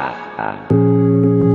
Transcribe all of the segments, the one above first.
晚安。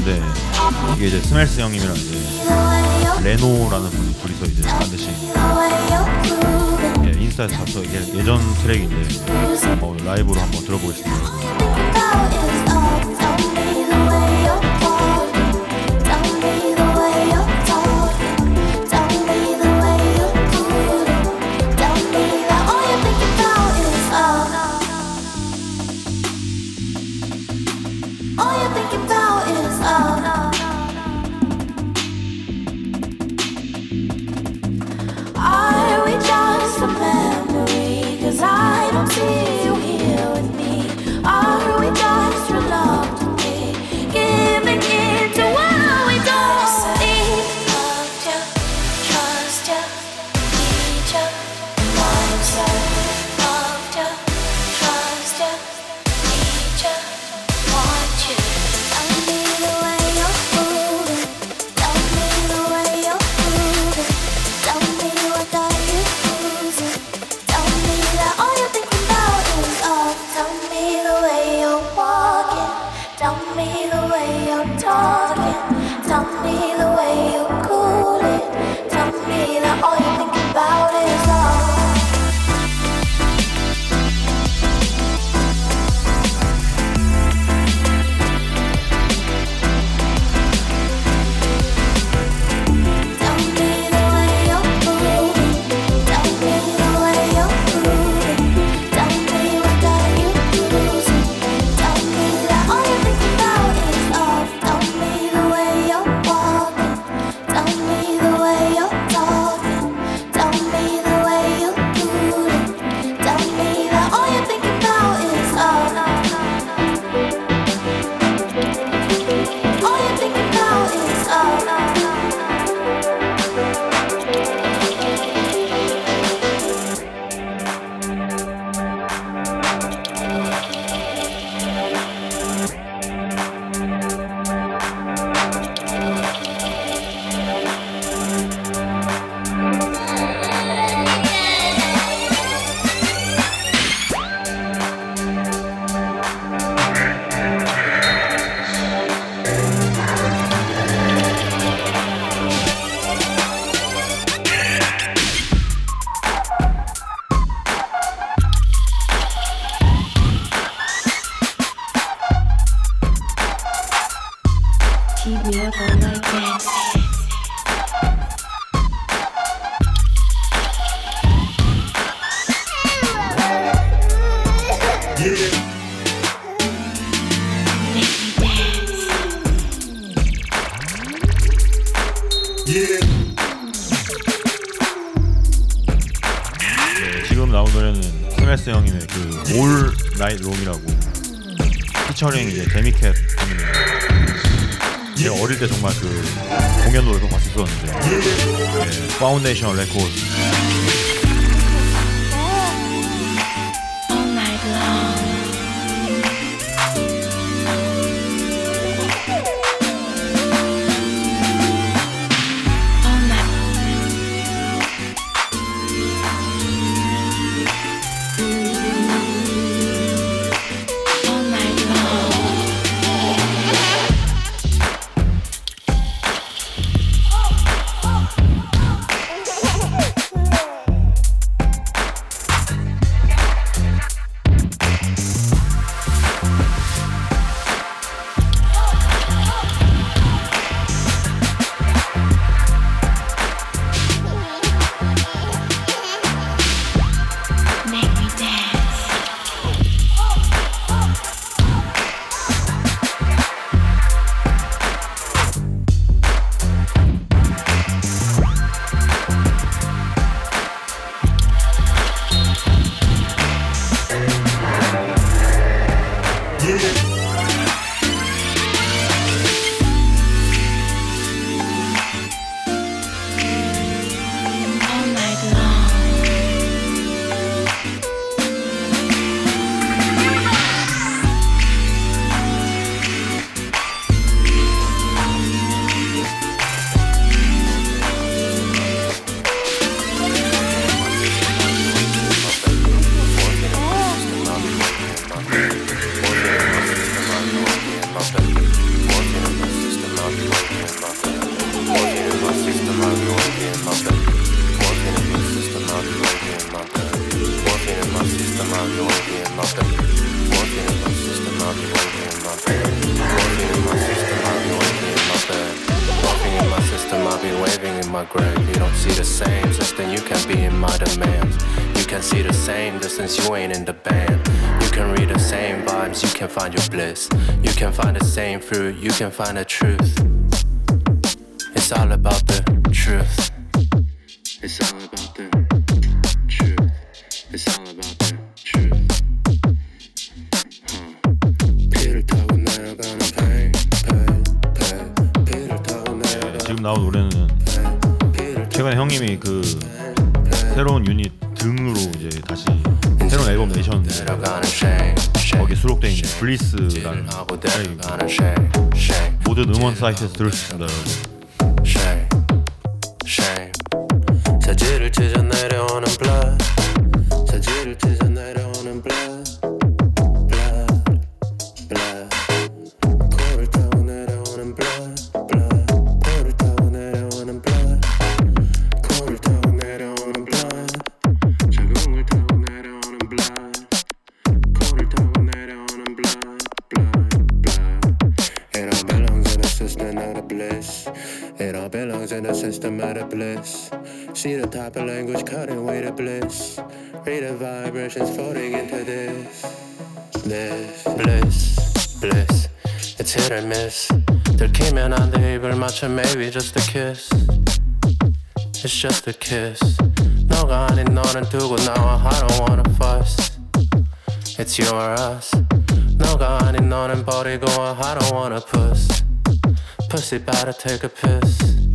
하는데 이게 이제 스멜스 형님이랑 이제 레노라는 분이 둘이서 이제 반드시 예, 인스타에서 봤어 이게 예전 트랙인데 어, 라이브로 한번 들어보겠습니다. sensational record. came through, you can find the truth. It's all about the truth. It's all about the truth. It's all about the truth. 네, 지금 나온 노래는 최근에 형님이 그 새로운 유닛 등으로 이제 다시 새로운 앨범 내셨는데 수록되어 있는 블리스라는 모든 음원 사이트에서 들을 수 있습니다 여러분. just a kiss 너가 nothing to go now. I don't wanna fuss It's you or us 너가 아닌 너는 body go. I don't wanna puss Pussy better take a piss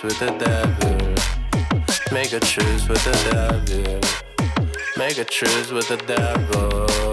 truce with the devil. Make a truce with the devil. Make a truce with the devil.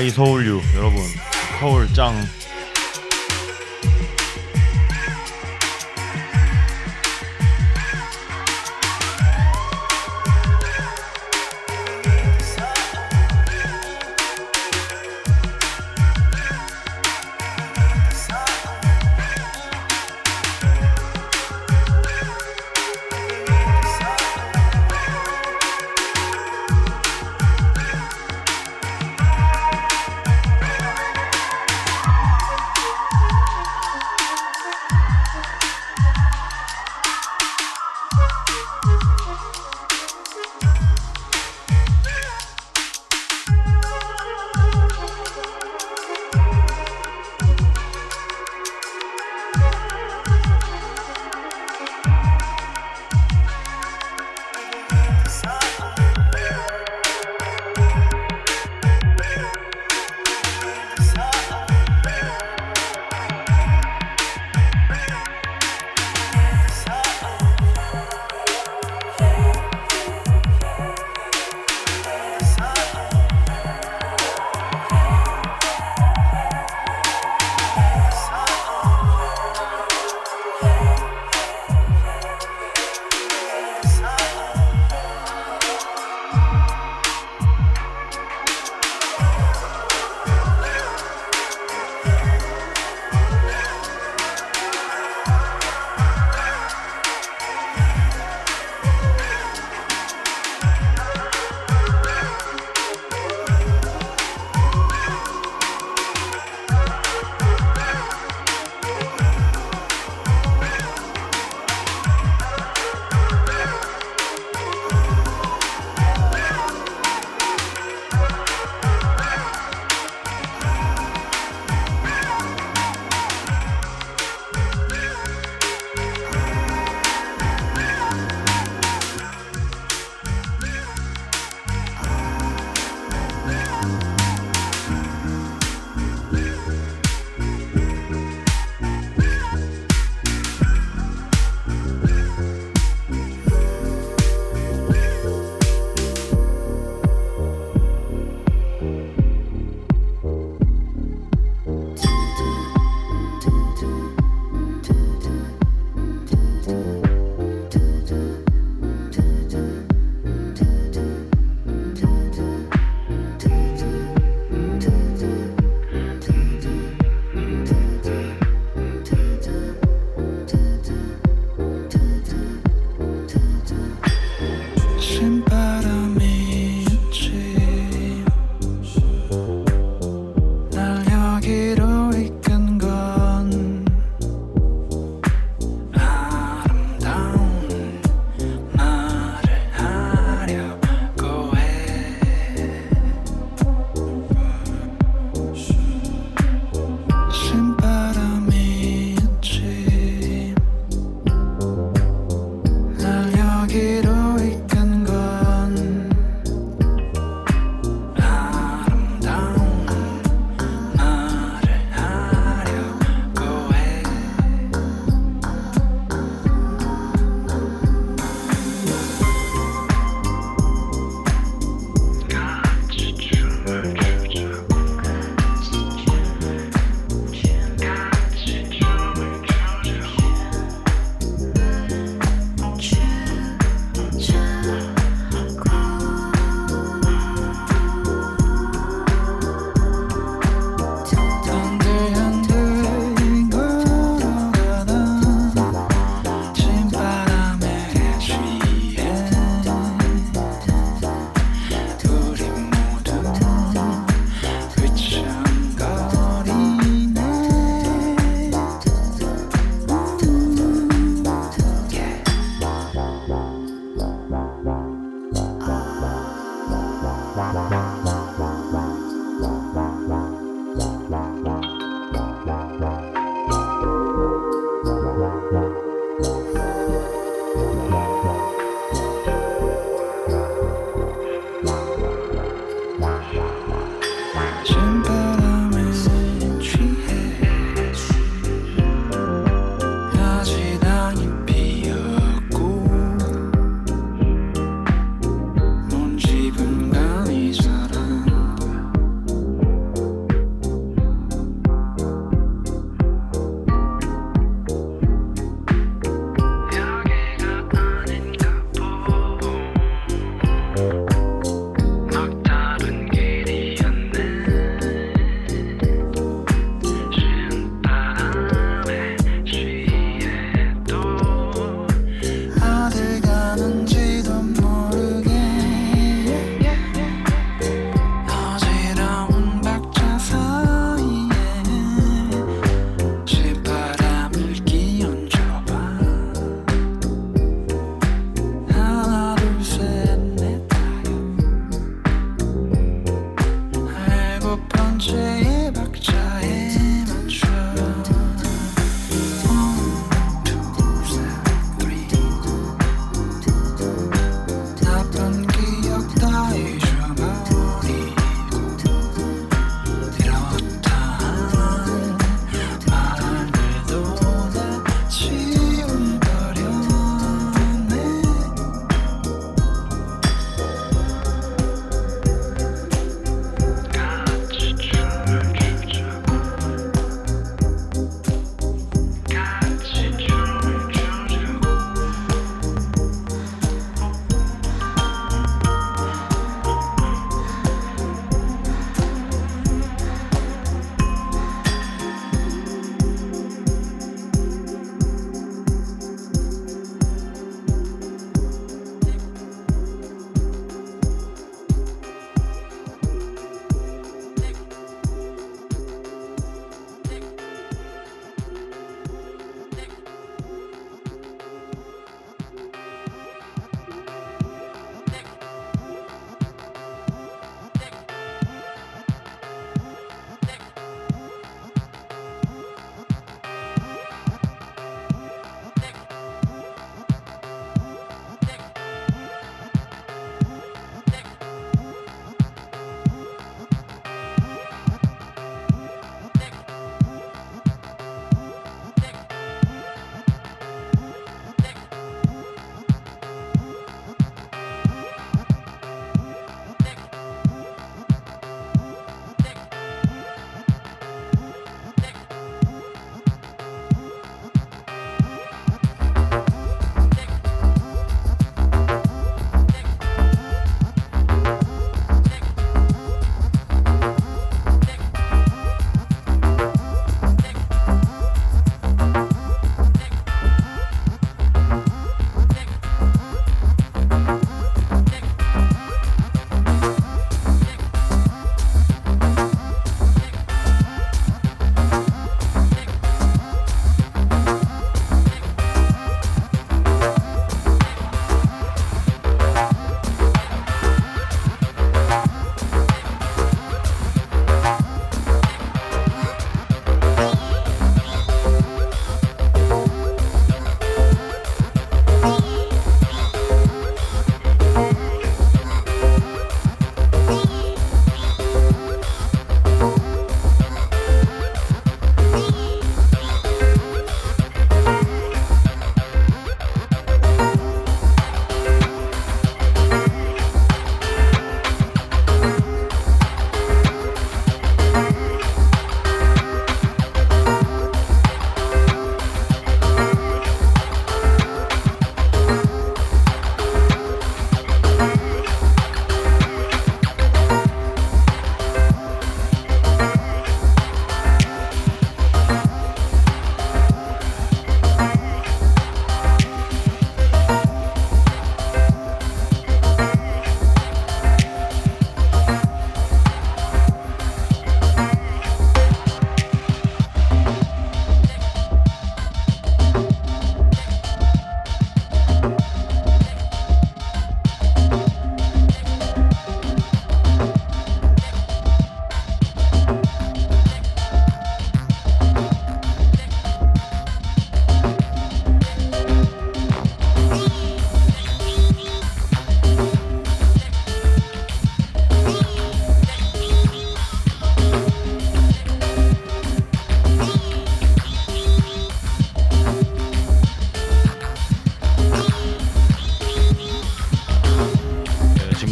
아이 서울유 여러분. 서울 짱.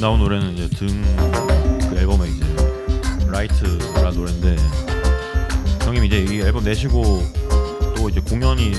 나온 노래는 이제 등그 앨범에 이제 라이트라는 노래인데 형님 이제 이 앨범 내시고 또 이제 공연이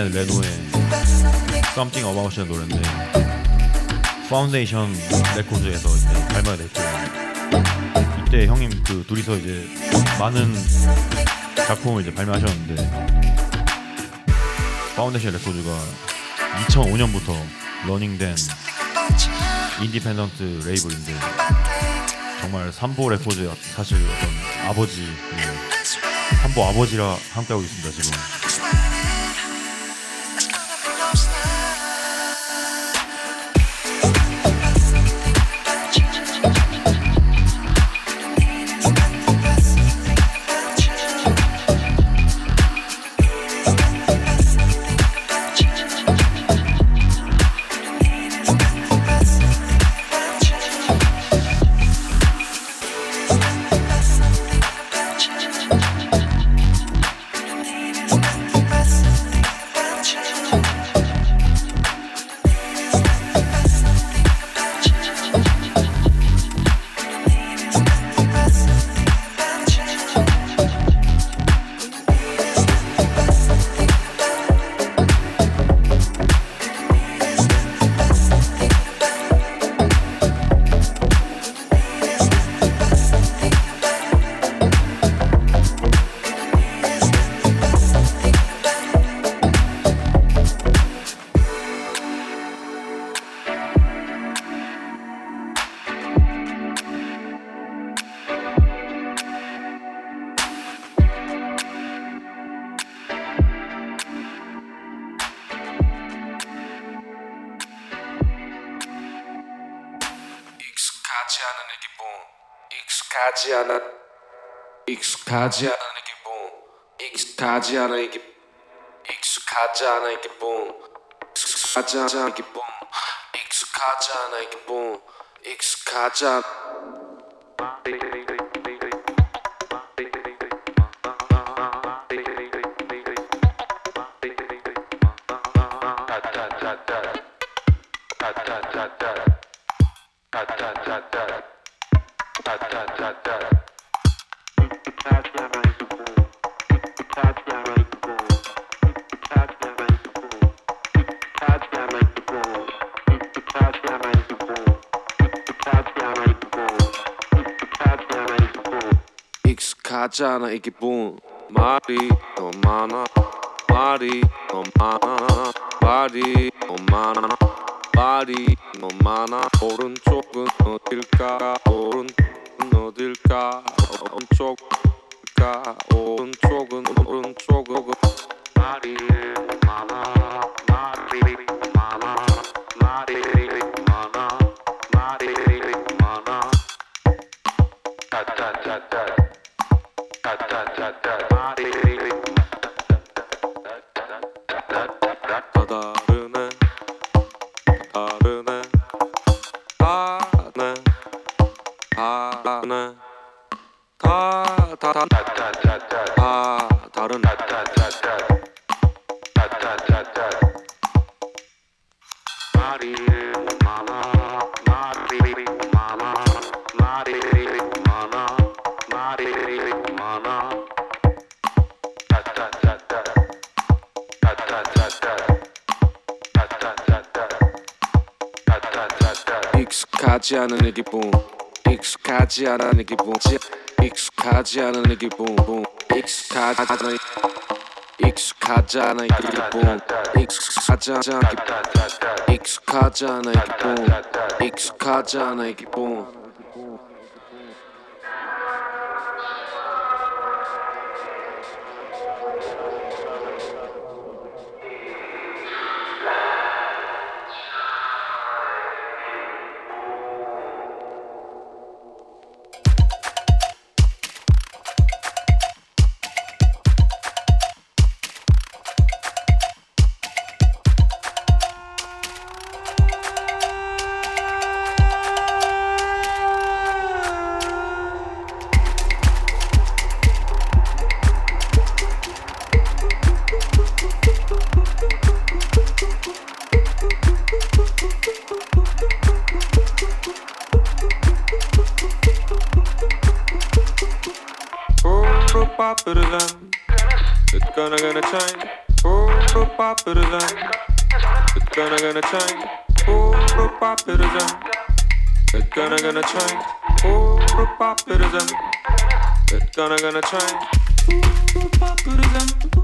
앤 레노의 Something About이라는 노래인데. 파운데이션 레코드에서 이제 발매가 됐고 이때 형님 그 둘이서 이제 많은 작품을 이제 발매하셨는데 파운데이션 레코드가 2005년부터 running된 independent label인데 정말 삼보 레코드의 사실 어떤 아버지 예, 삼보 아버지라 함께하고 있습니다 지금 익숙하지 않은 이 기분 익숙하지 않은 이 기분 익숙하지 않은 이 기분 익숙하지 않은 이 기분 익숙하지 않은 이 기분 익숙하지 않은 익숙하 지 않아 이 기분 말이 너무 많아. 말이 너무 많아. 말이 너무 많아. 말이 너무 많아. 오른쪽은 어딜까? 오른쪽은 어딜까? 오른쪽일까? 오른쪽은 오른쪽은 말이 익숙하지 않은 이 기분 익숙하지 않은 이 기분. 익숙하지 않은 익숙하지 않은 기분. 익숙하지 않은 이 기분. 익숙하지 않은 이 기분. 익숙하지 않은 이 기분 change. Puro populism. It's gonna gonna change. Puro populism.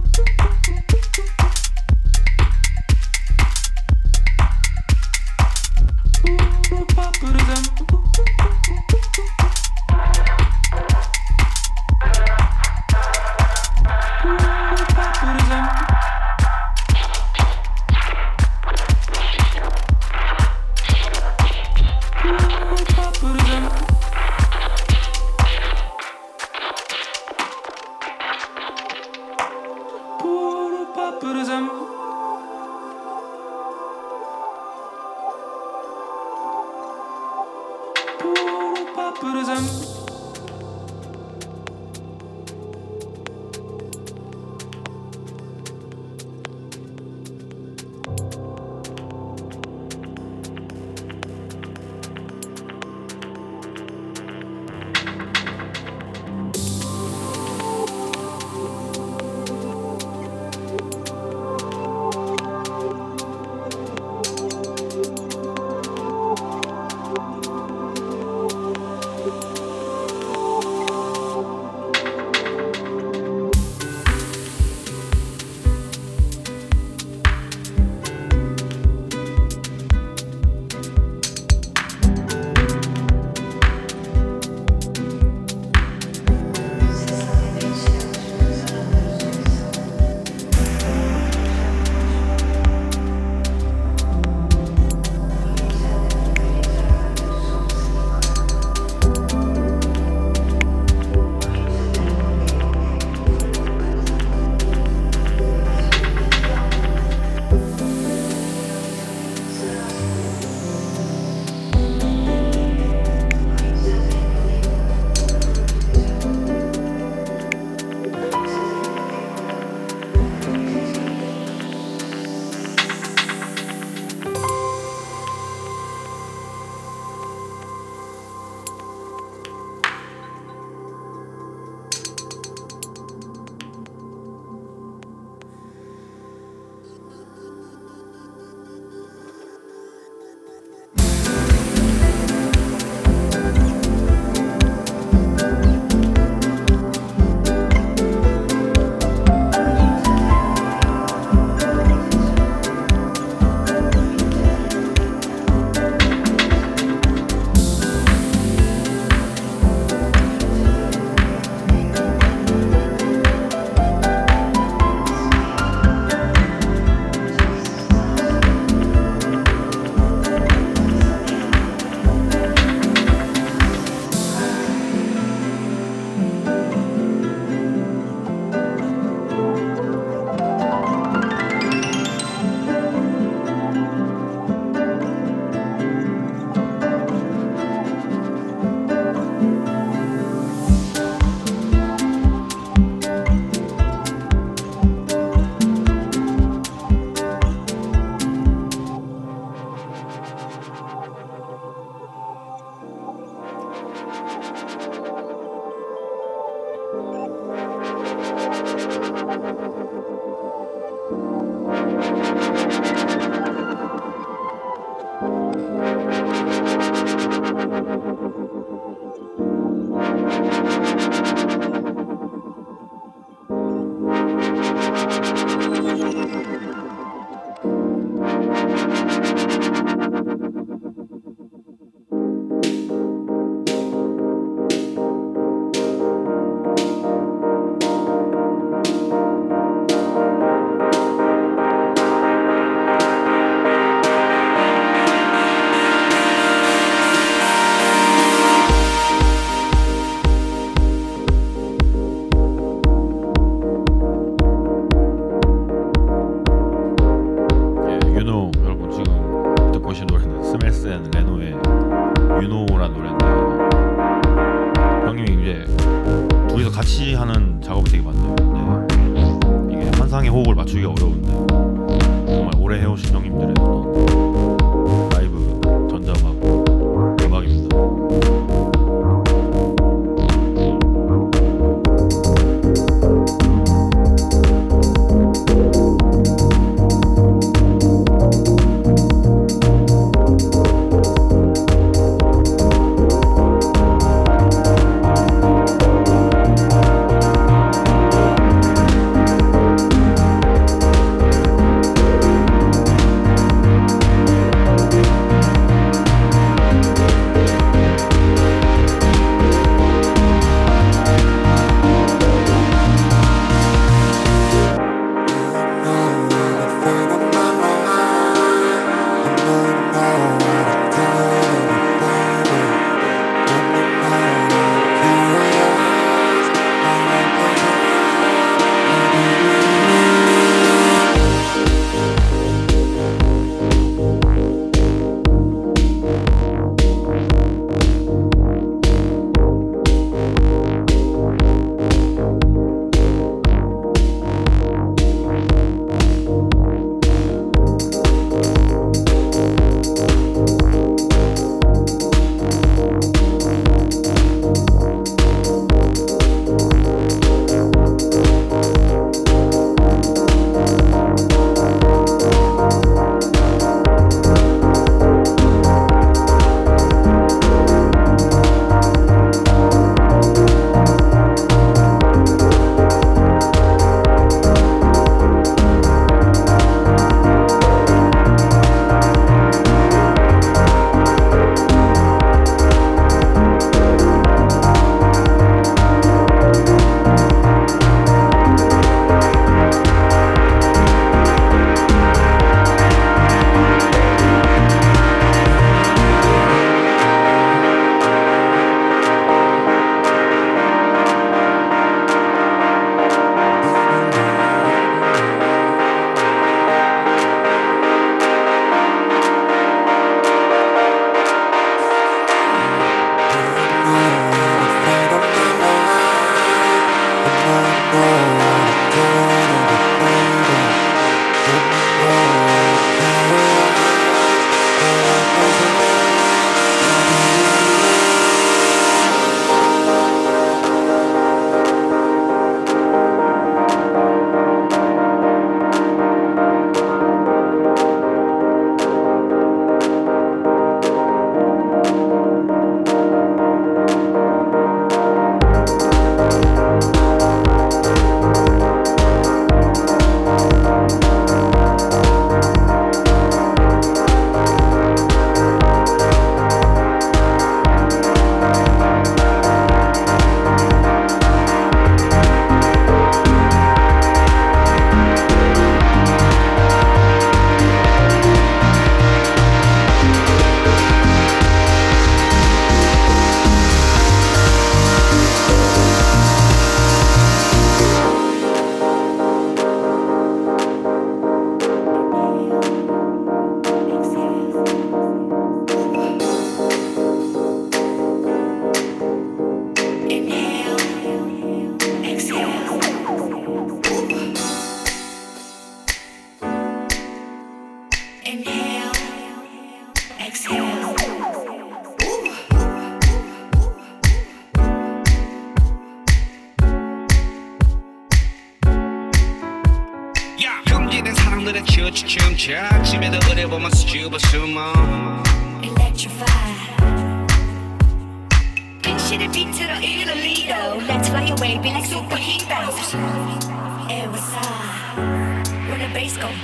the bass go boom.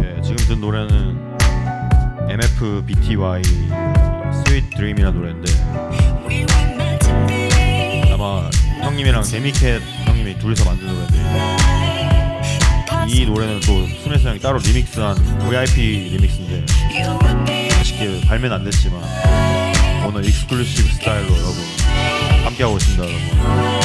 네, 노래는 MFBTY 스윗 드림이라는 노래인데 아마 형님이랑 데미캣 형님이 둘이서 만든 노래인데 이 노래는 또 순애스 형이 따로 리믹스한 VIP 리믹스인데 쉽게 발매는 안 됐지만 오늘 exclusive 스타일로 여러분 함께하고 있습니다 여러분.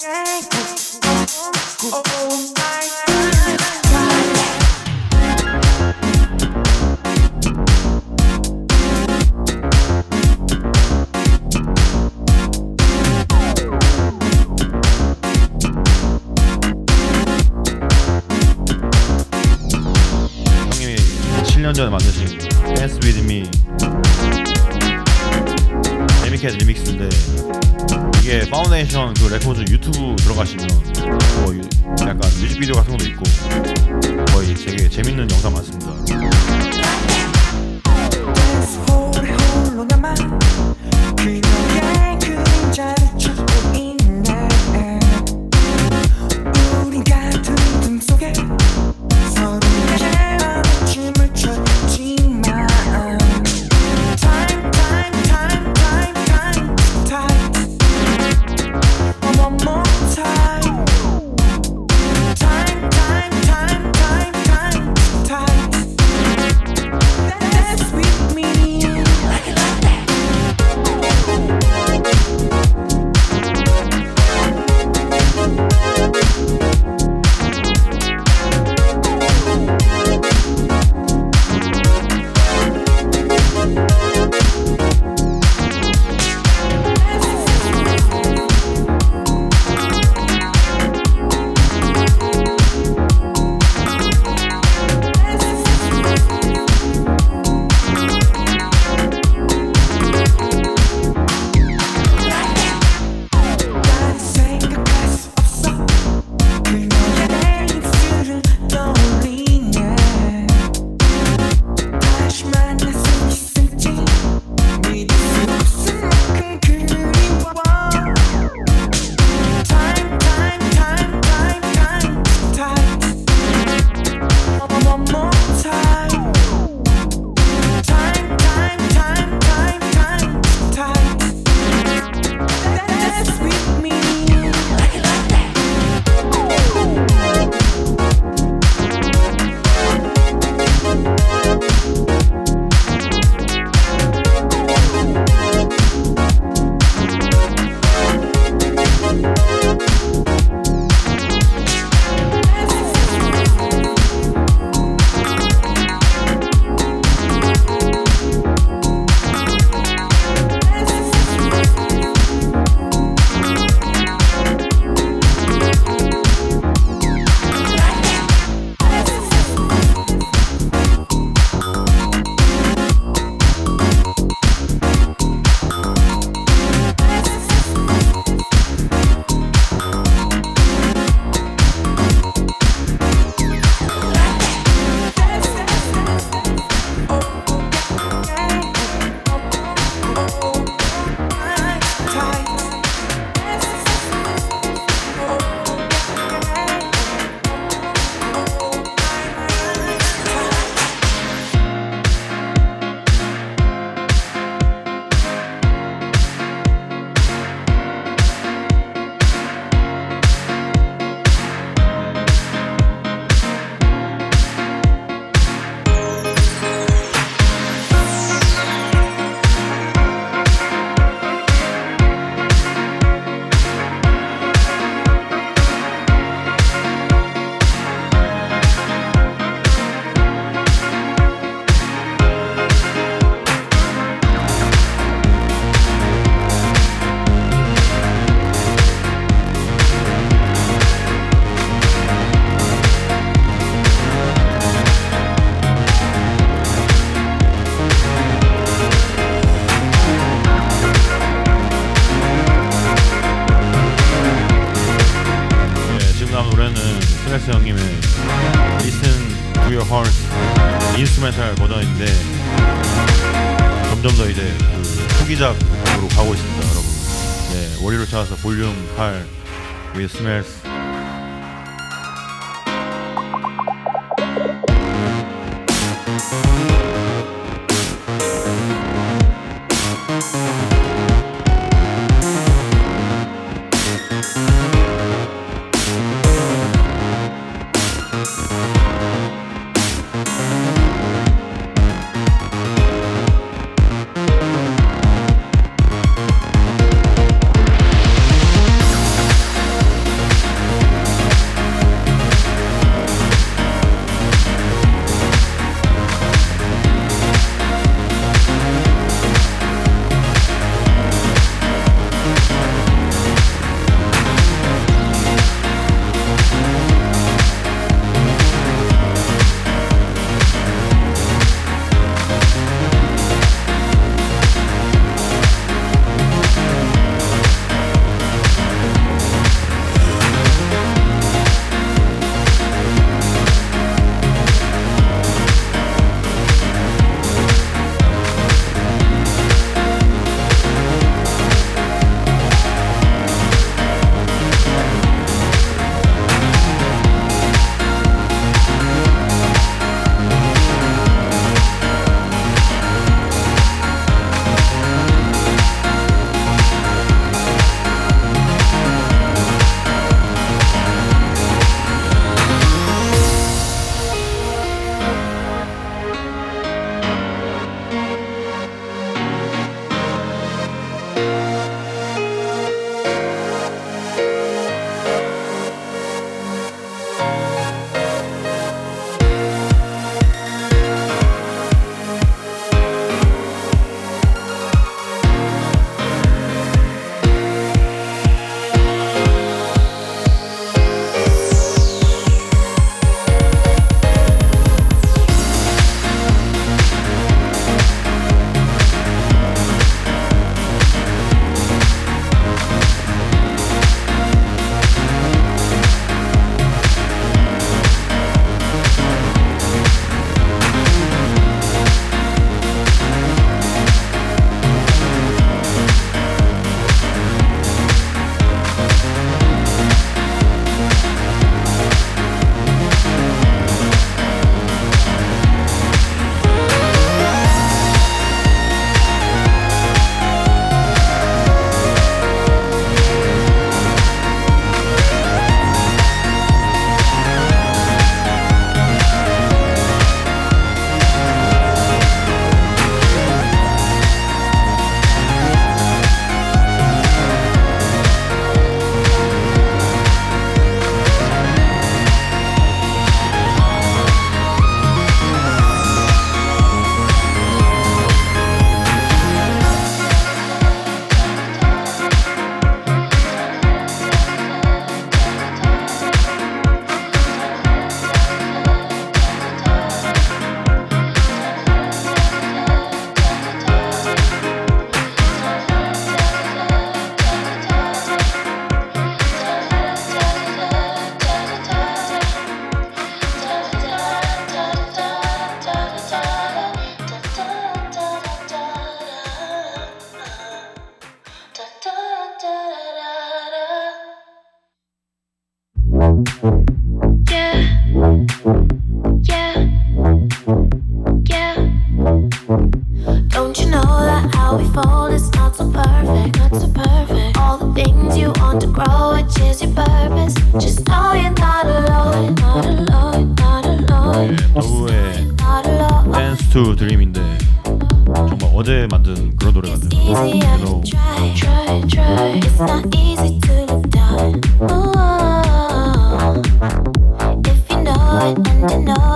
yeah. listeners. Know it and you know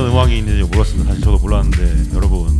이런 음악이 있는지 몰랐습니다. 사실 저도 몰랐는데 여러분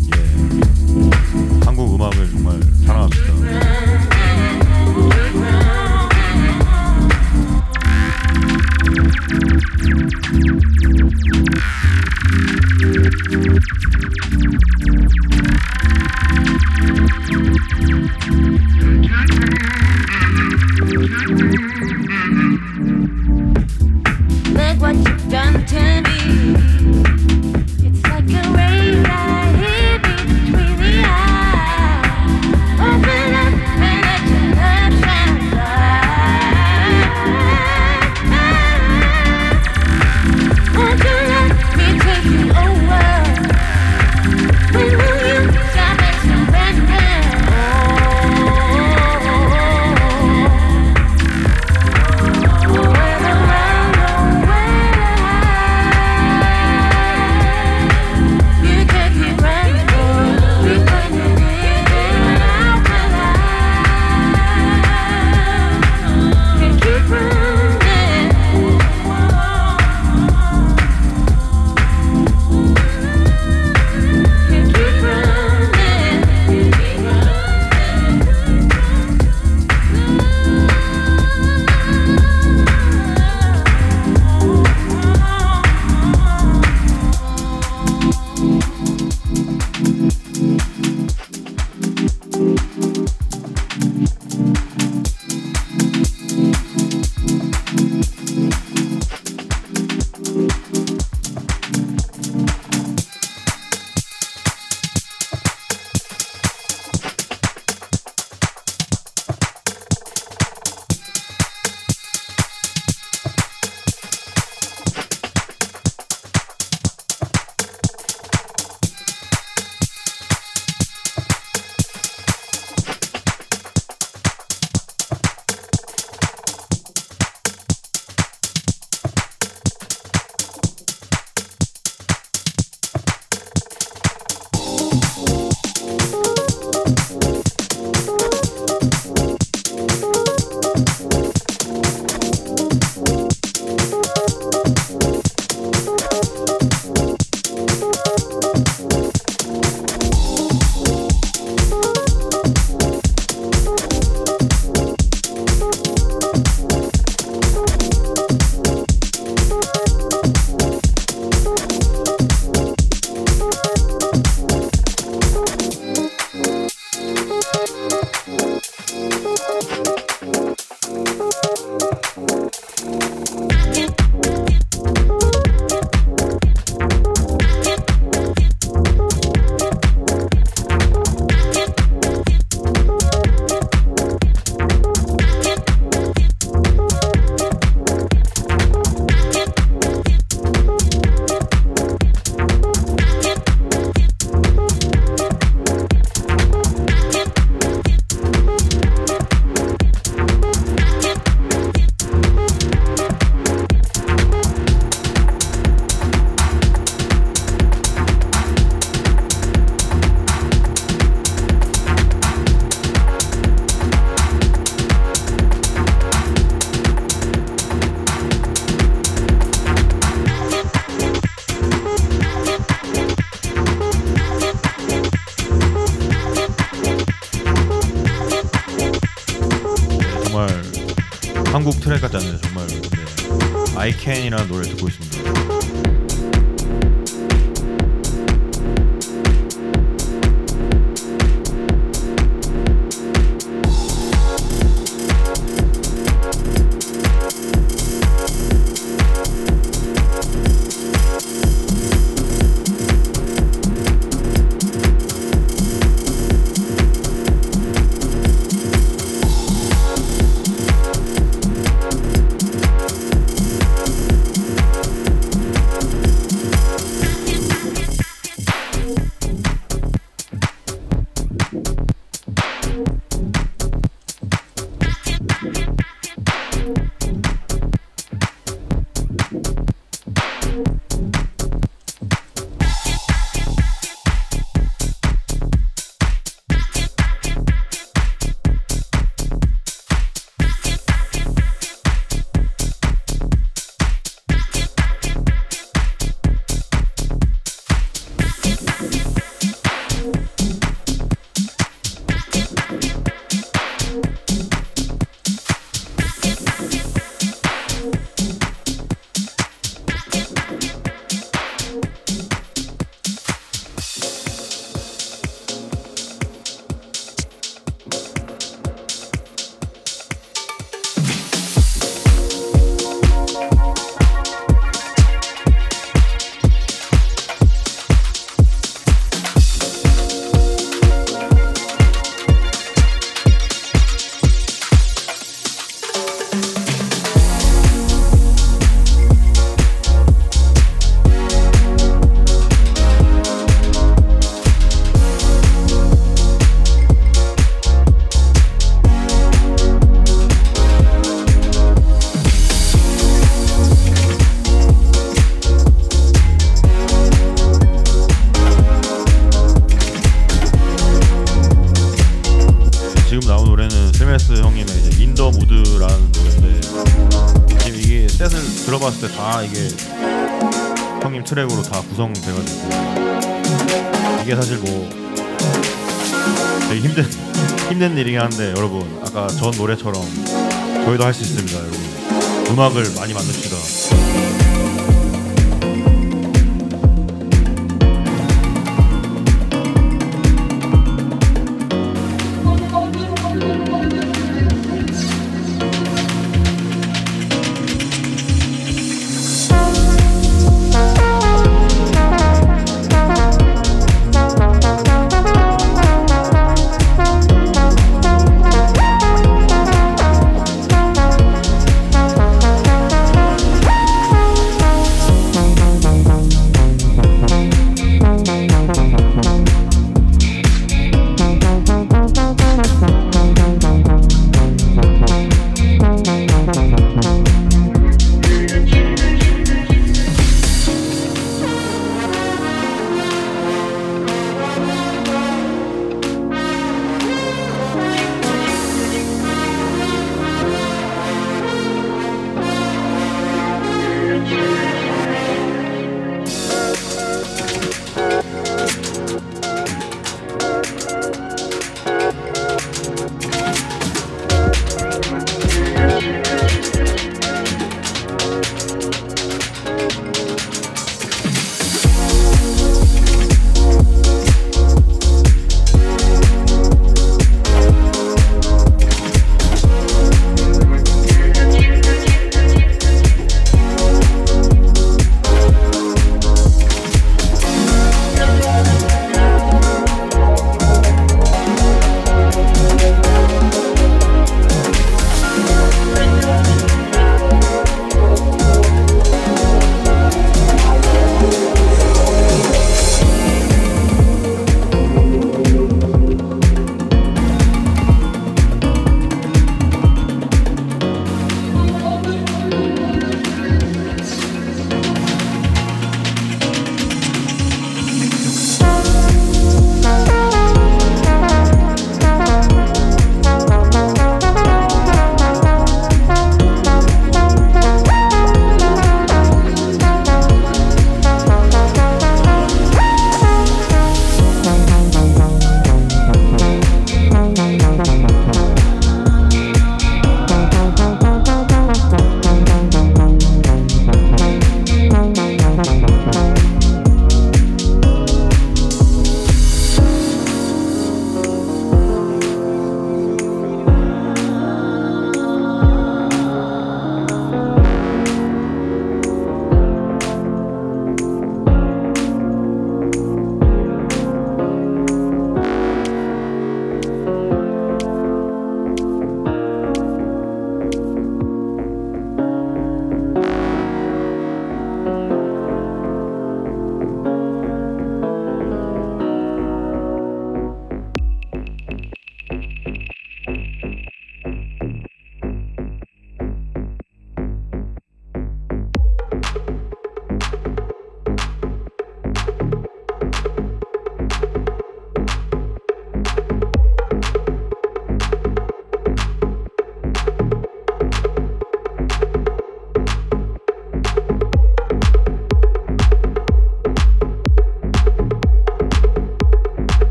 Can이라는 노래 듣고 있습니다 다 이게 형님 트랙으로 다 구성돼가지고. 이게 사실 뭐 되게 힘든 힘든 일이긴 한데 여러분. 아까 전 노래처럼 저희도 할 수 있습니다 여러분. 음악을 많이 만듭시다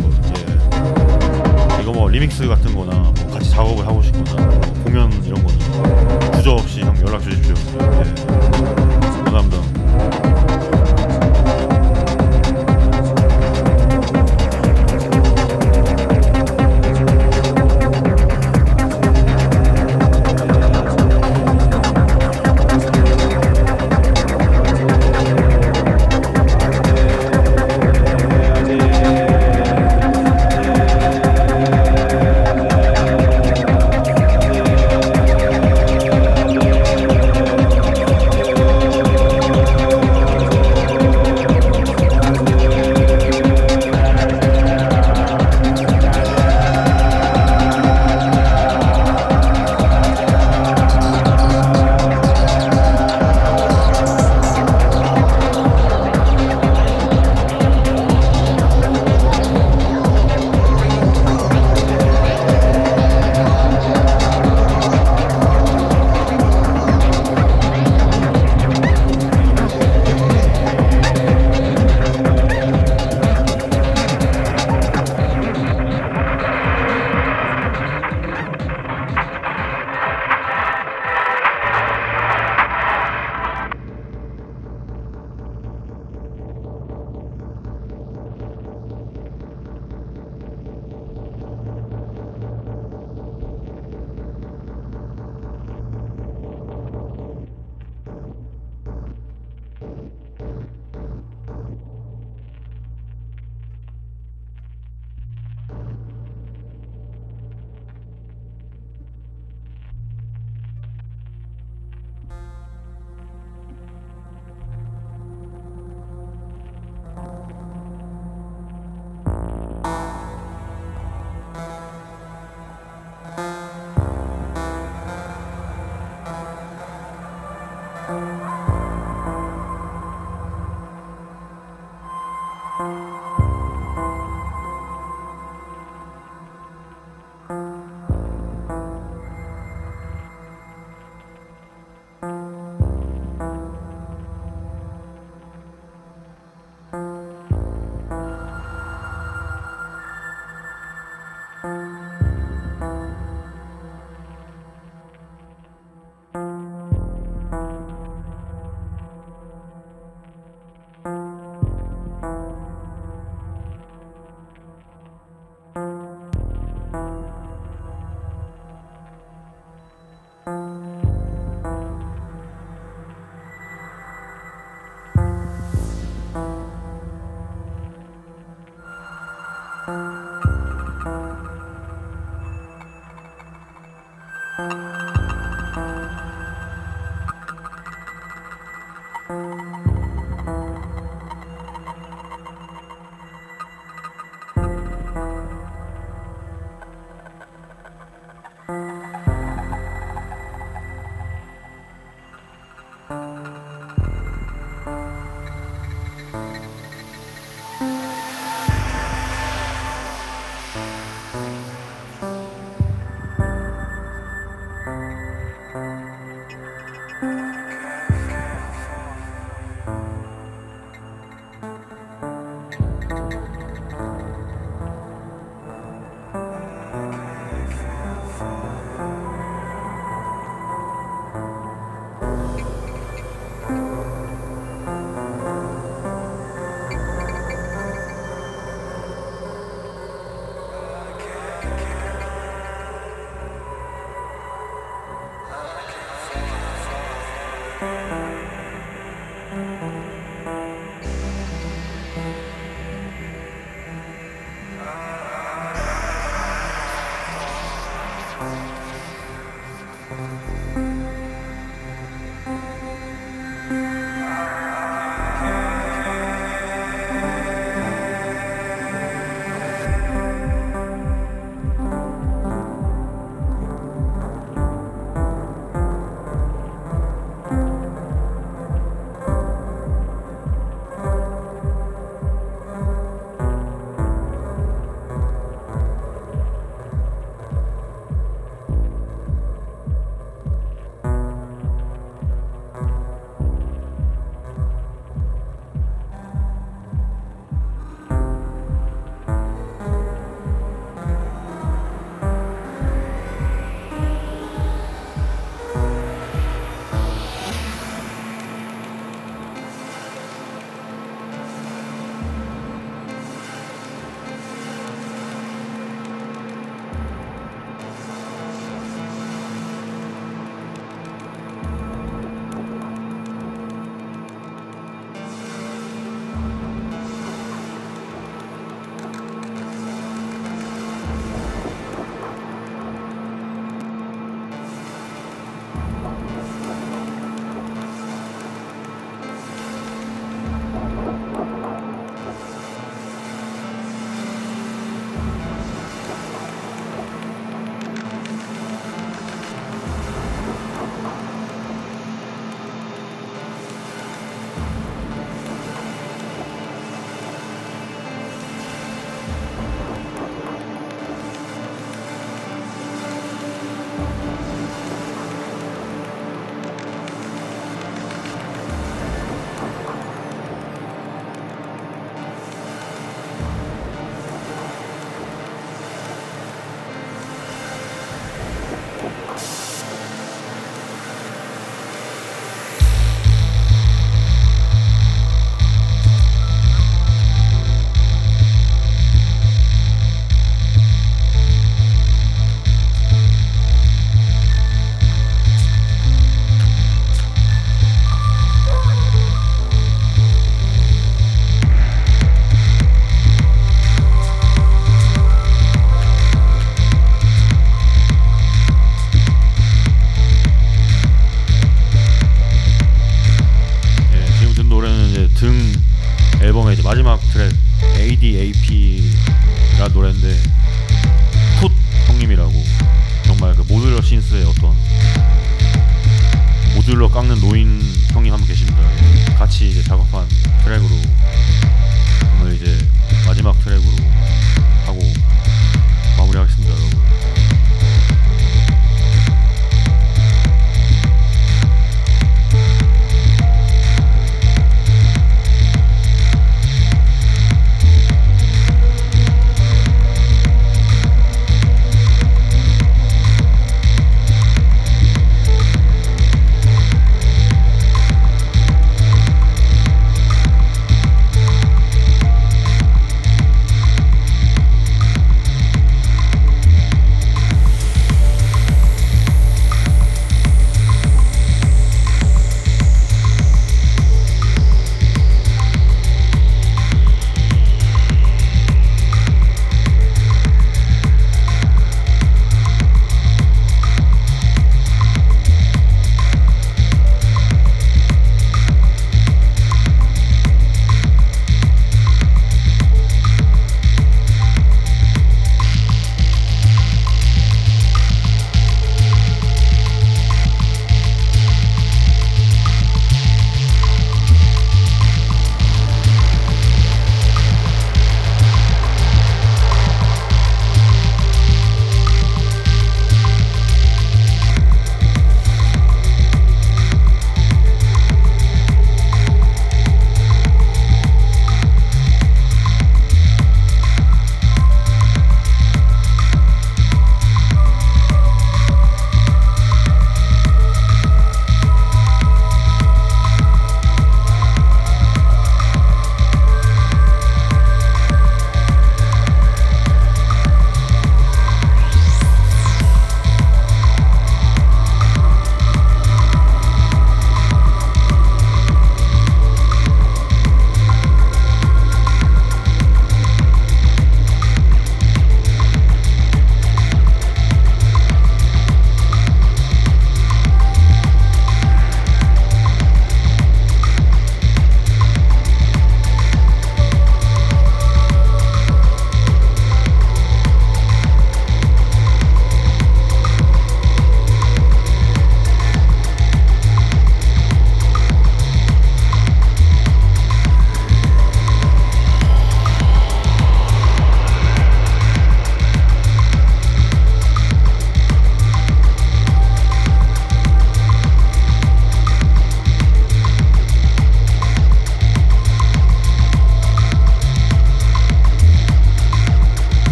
여러분. 예. 이거 뭐 리믹스 같은 거나 뭐 같이 작업을 하고 싶거나 뭐 공연 이런 거는 주저 없이 형 연락 주십시오. 예. 감사합니다.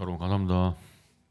여러분 감사합니다.